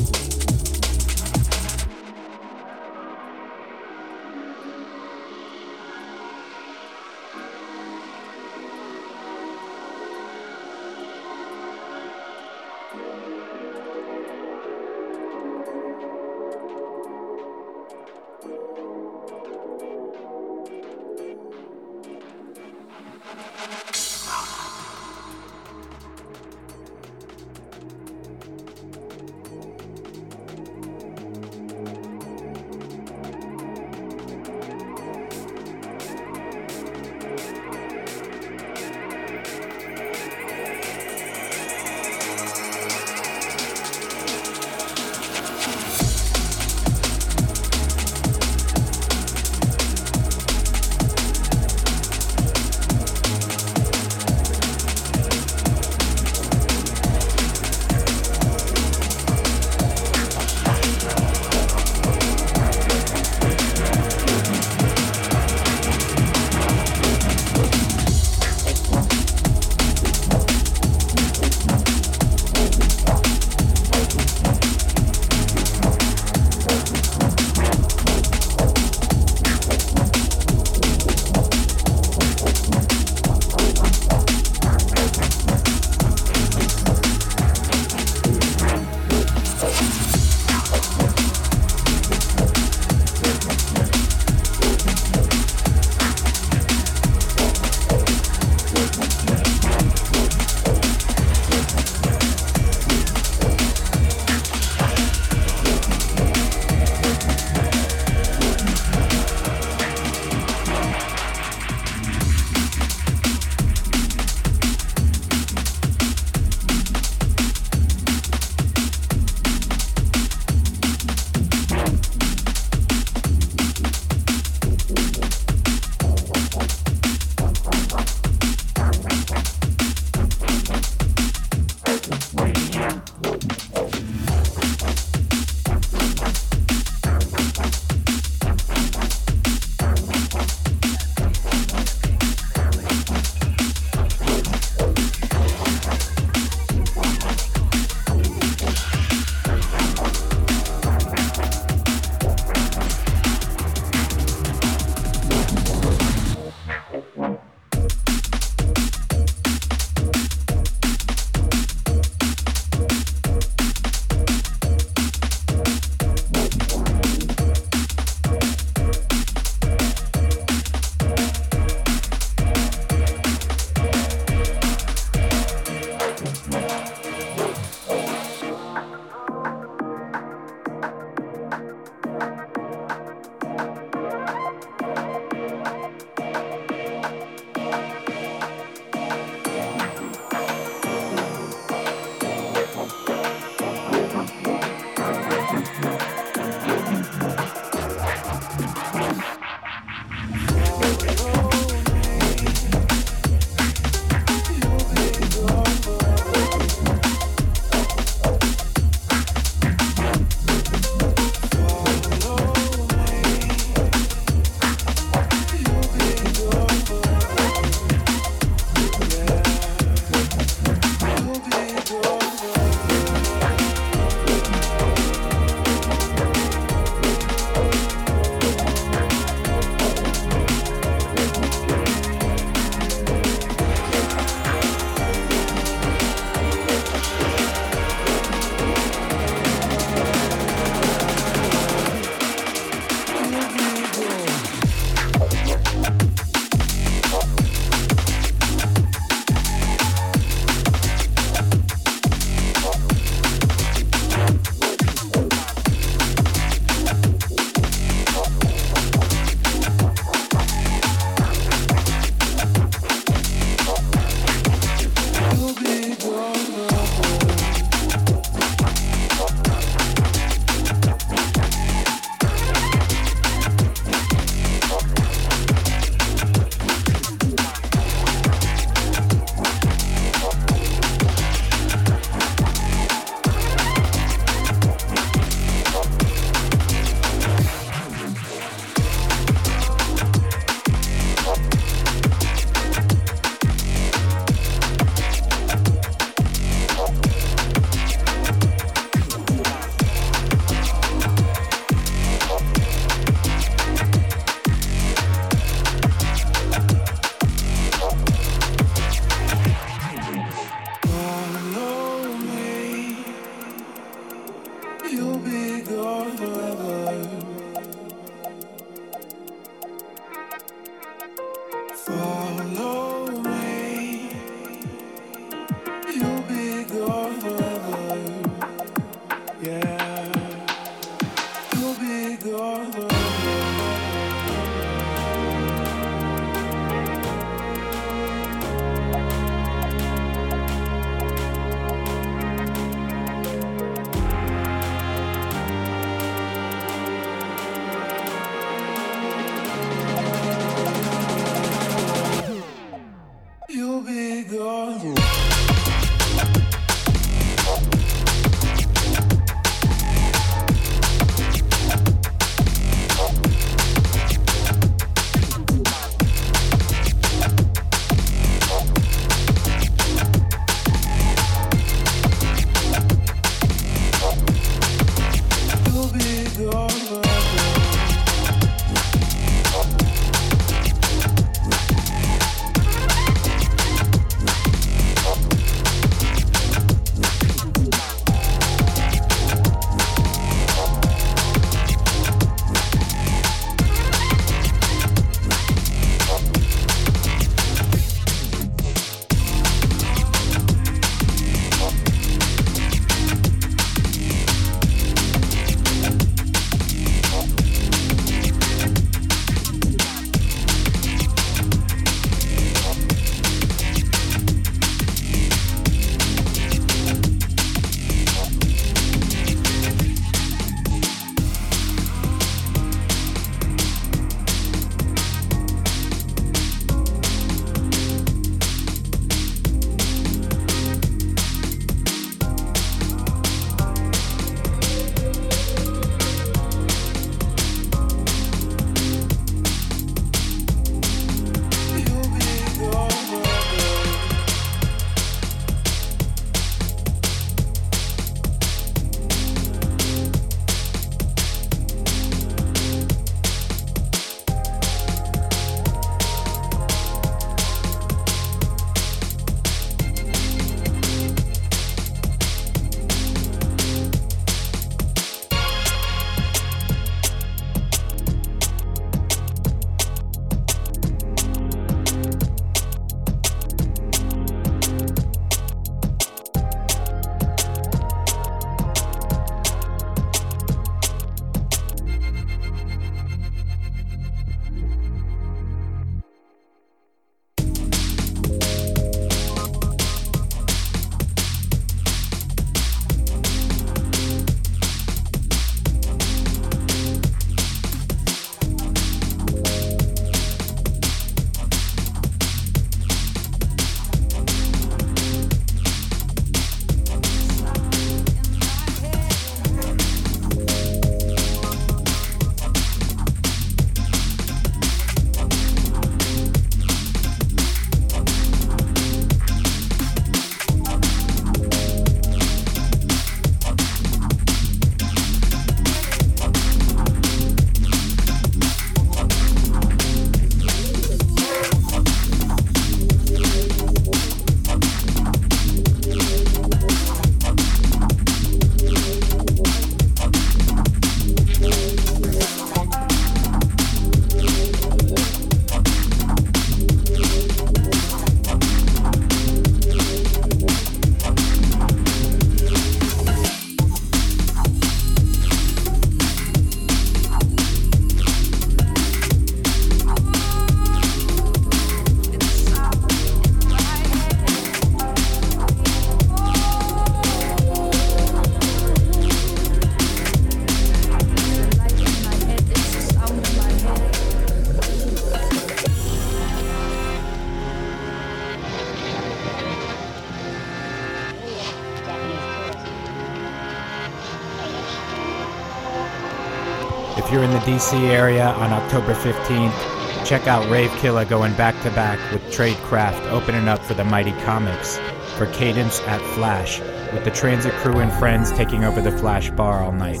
DC area on October 15th, check out Rave Killer going back to back with Tradecraft opening up for the Mighty Comics for Cadence at Flash, with the Transit crew and friends taking over the Flash bar all night.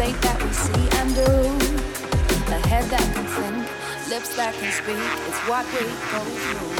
State that we see and do. A head that can think, lips that can speak. It's what we go through.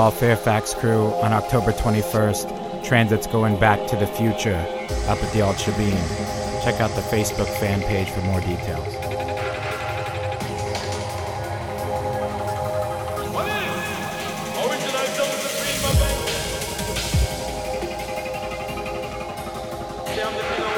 All Fairfax crew on October 21st, Transit's going back to the future up at the Al Shabin. Check out the Facebook fan page for more details. down the.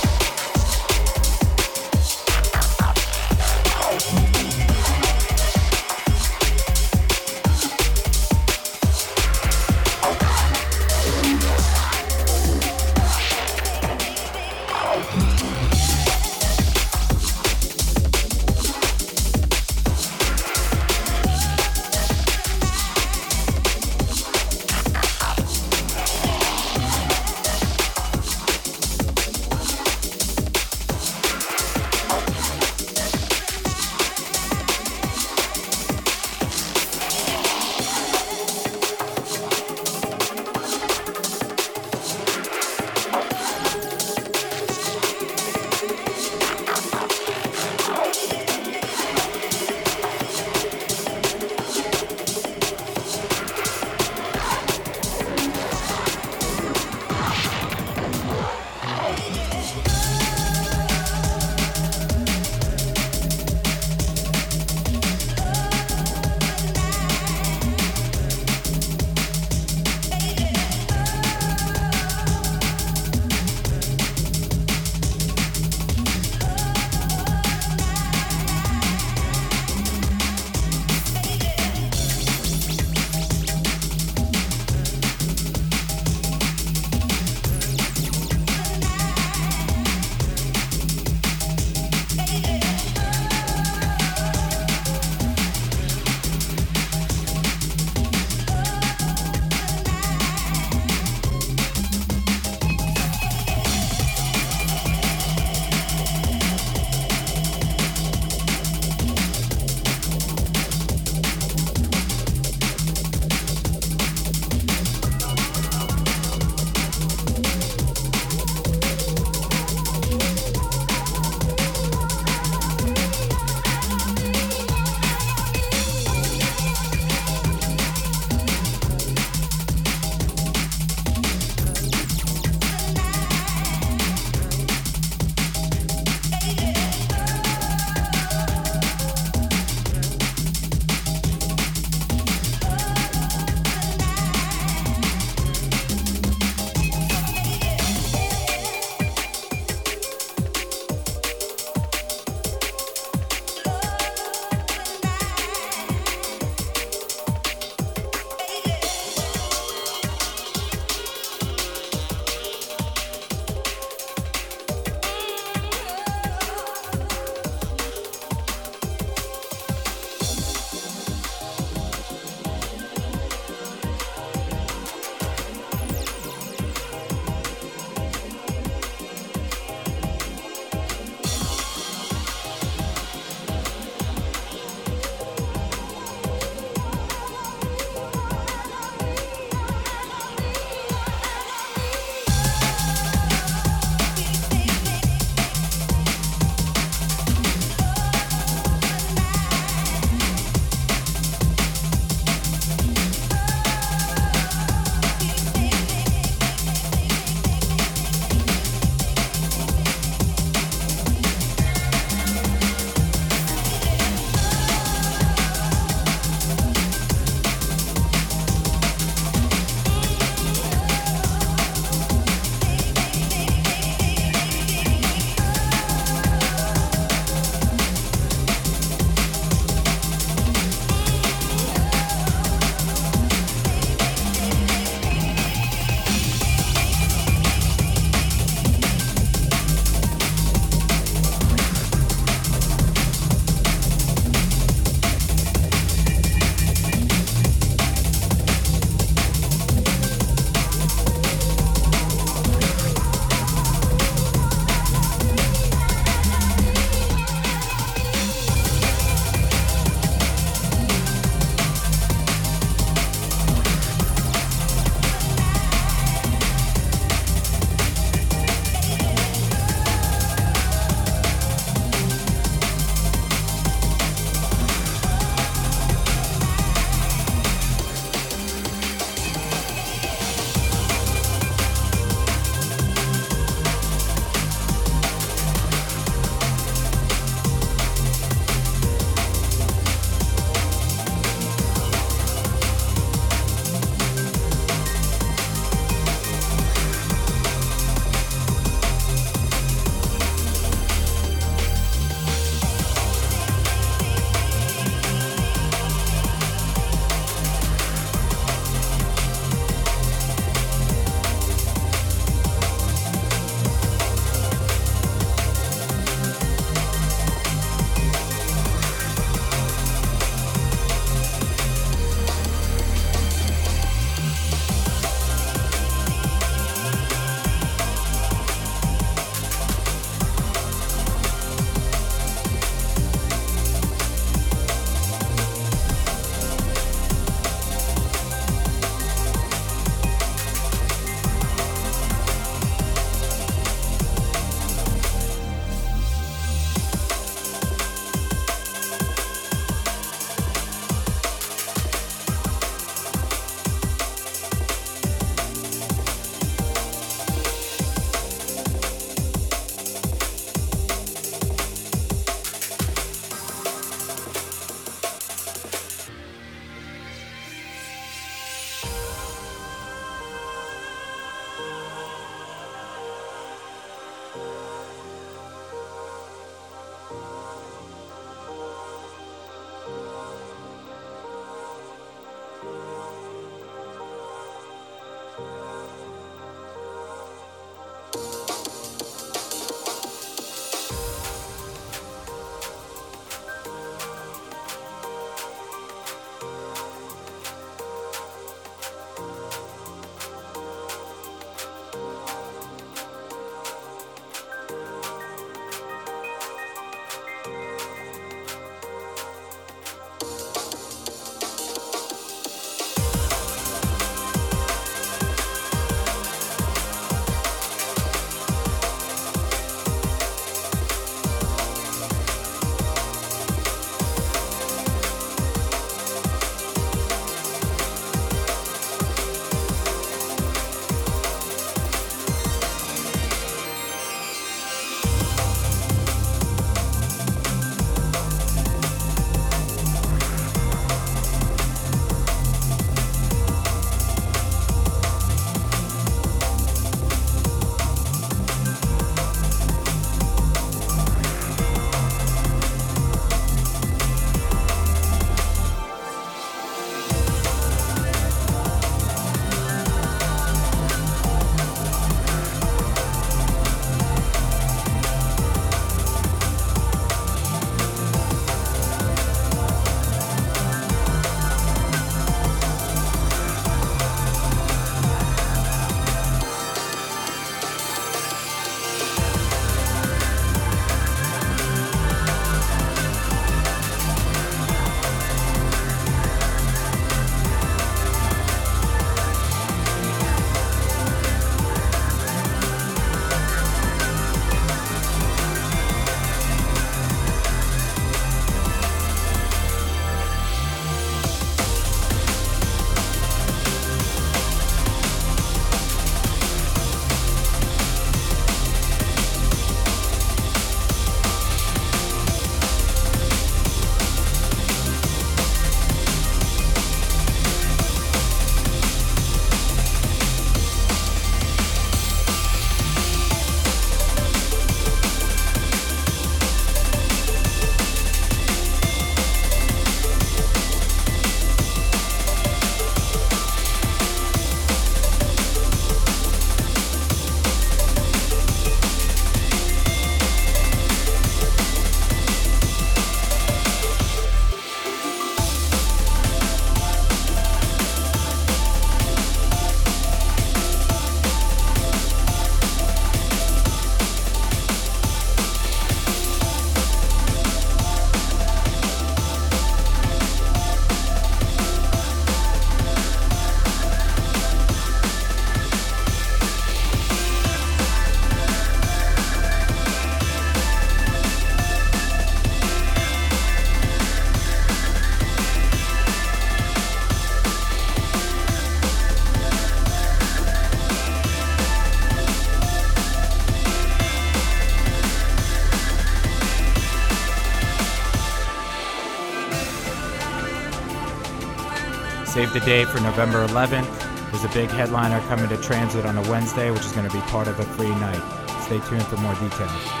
Save the date for November 11th. There's a big headliner coming to Transit on a Wednesday, which is going to be part of a free night. Stay tuned for more details.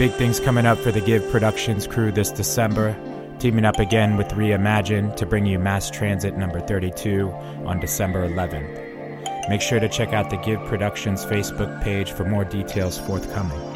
Big things coming up for the Give Productions crew this December. Teaming up again with Reimagine to bring you Mass Transit number 32 on December 11th. Make sure to check out the Give Productions Facebook page for more details forthcoming.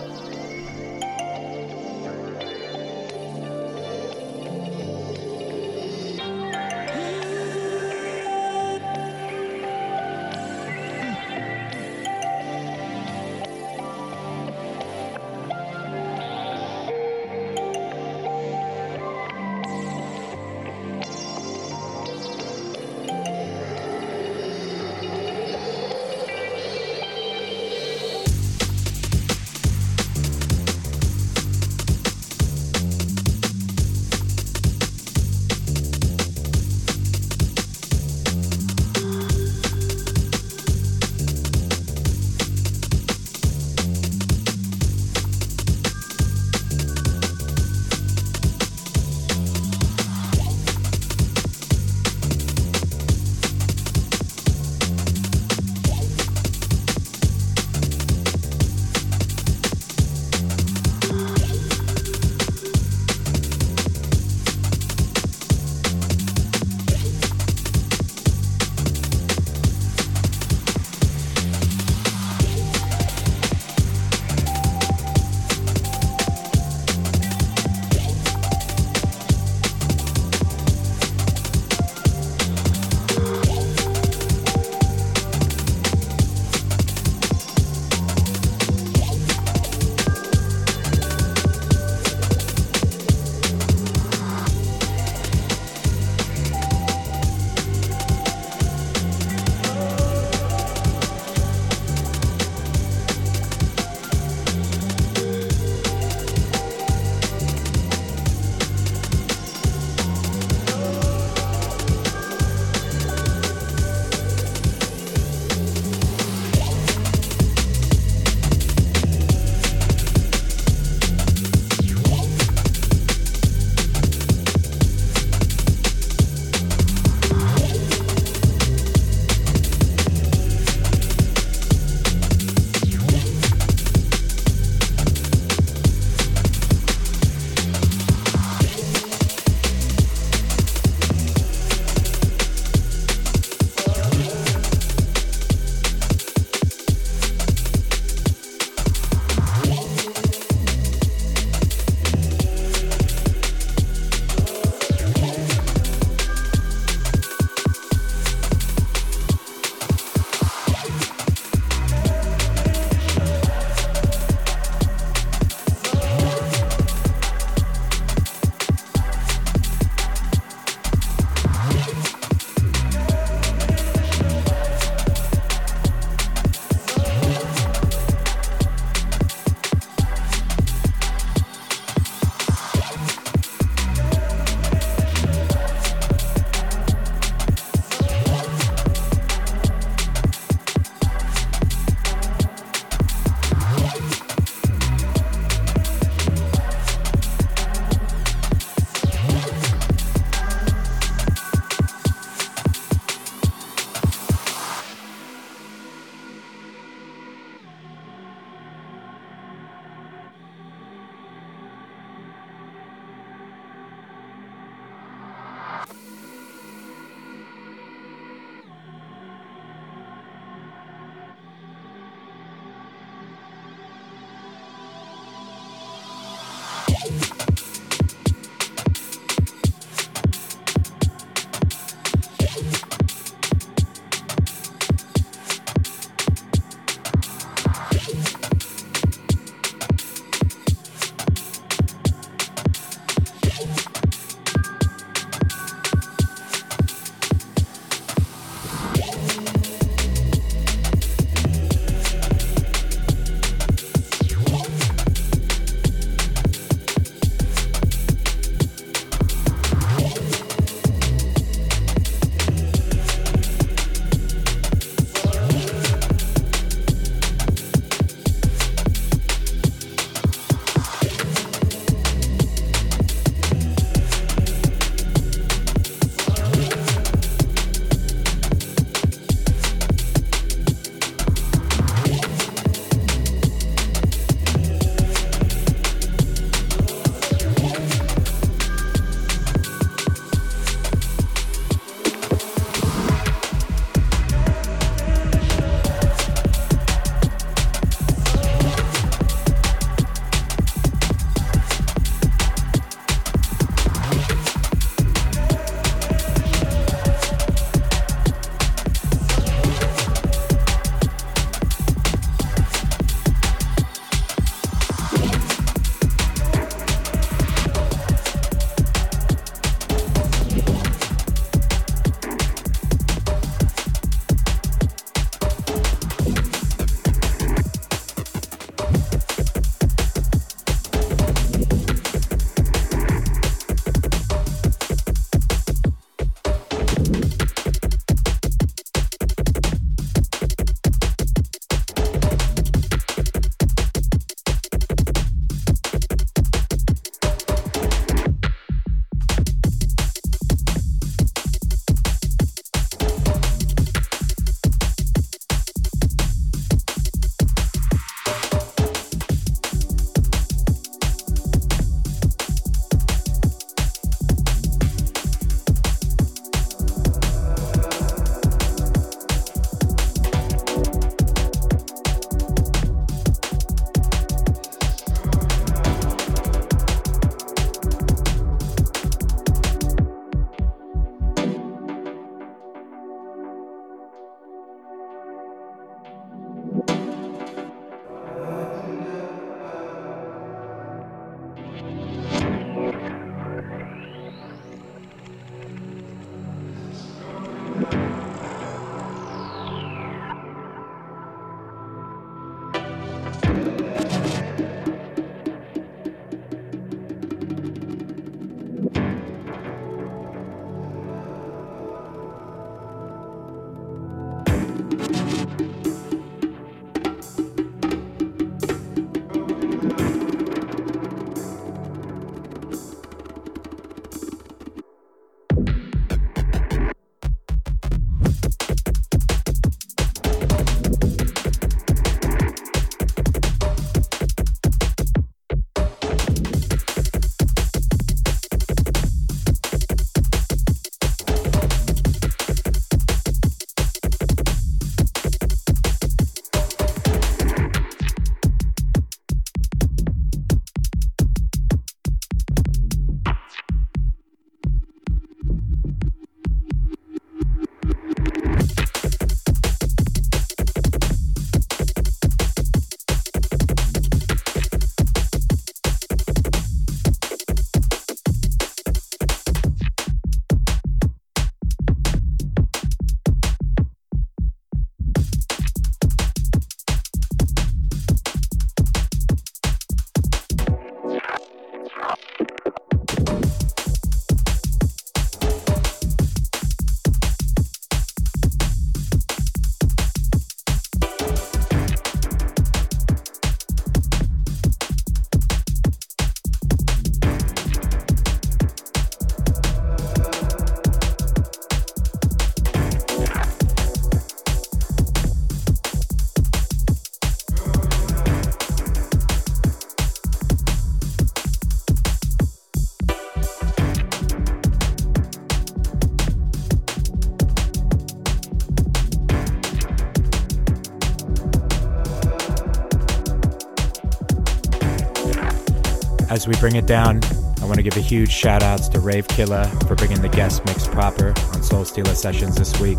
As we bring it down, I want to give a huge shout outs to Rave Killer for bringing the guest mix proper on Soul Stealer Sessions this week.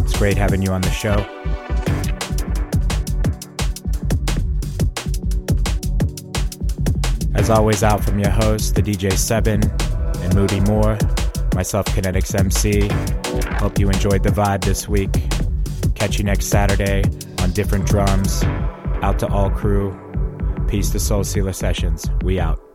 It's great having you on the show. As always, out from your host, the DJ Seven and Moody Moore, myself, Kinetics MC. Hope you enjoyed the vibe this week. Catch you next Saturday on different drums. Out to all crew. Peace to Soul Stealer Sessions. We out.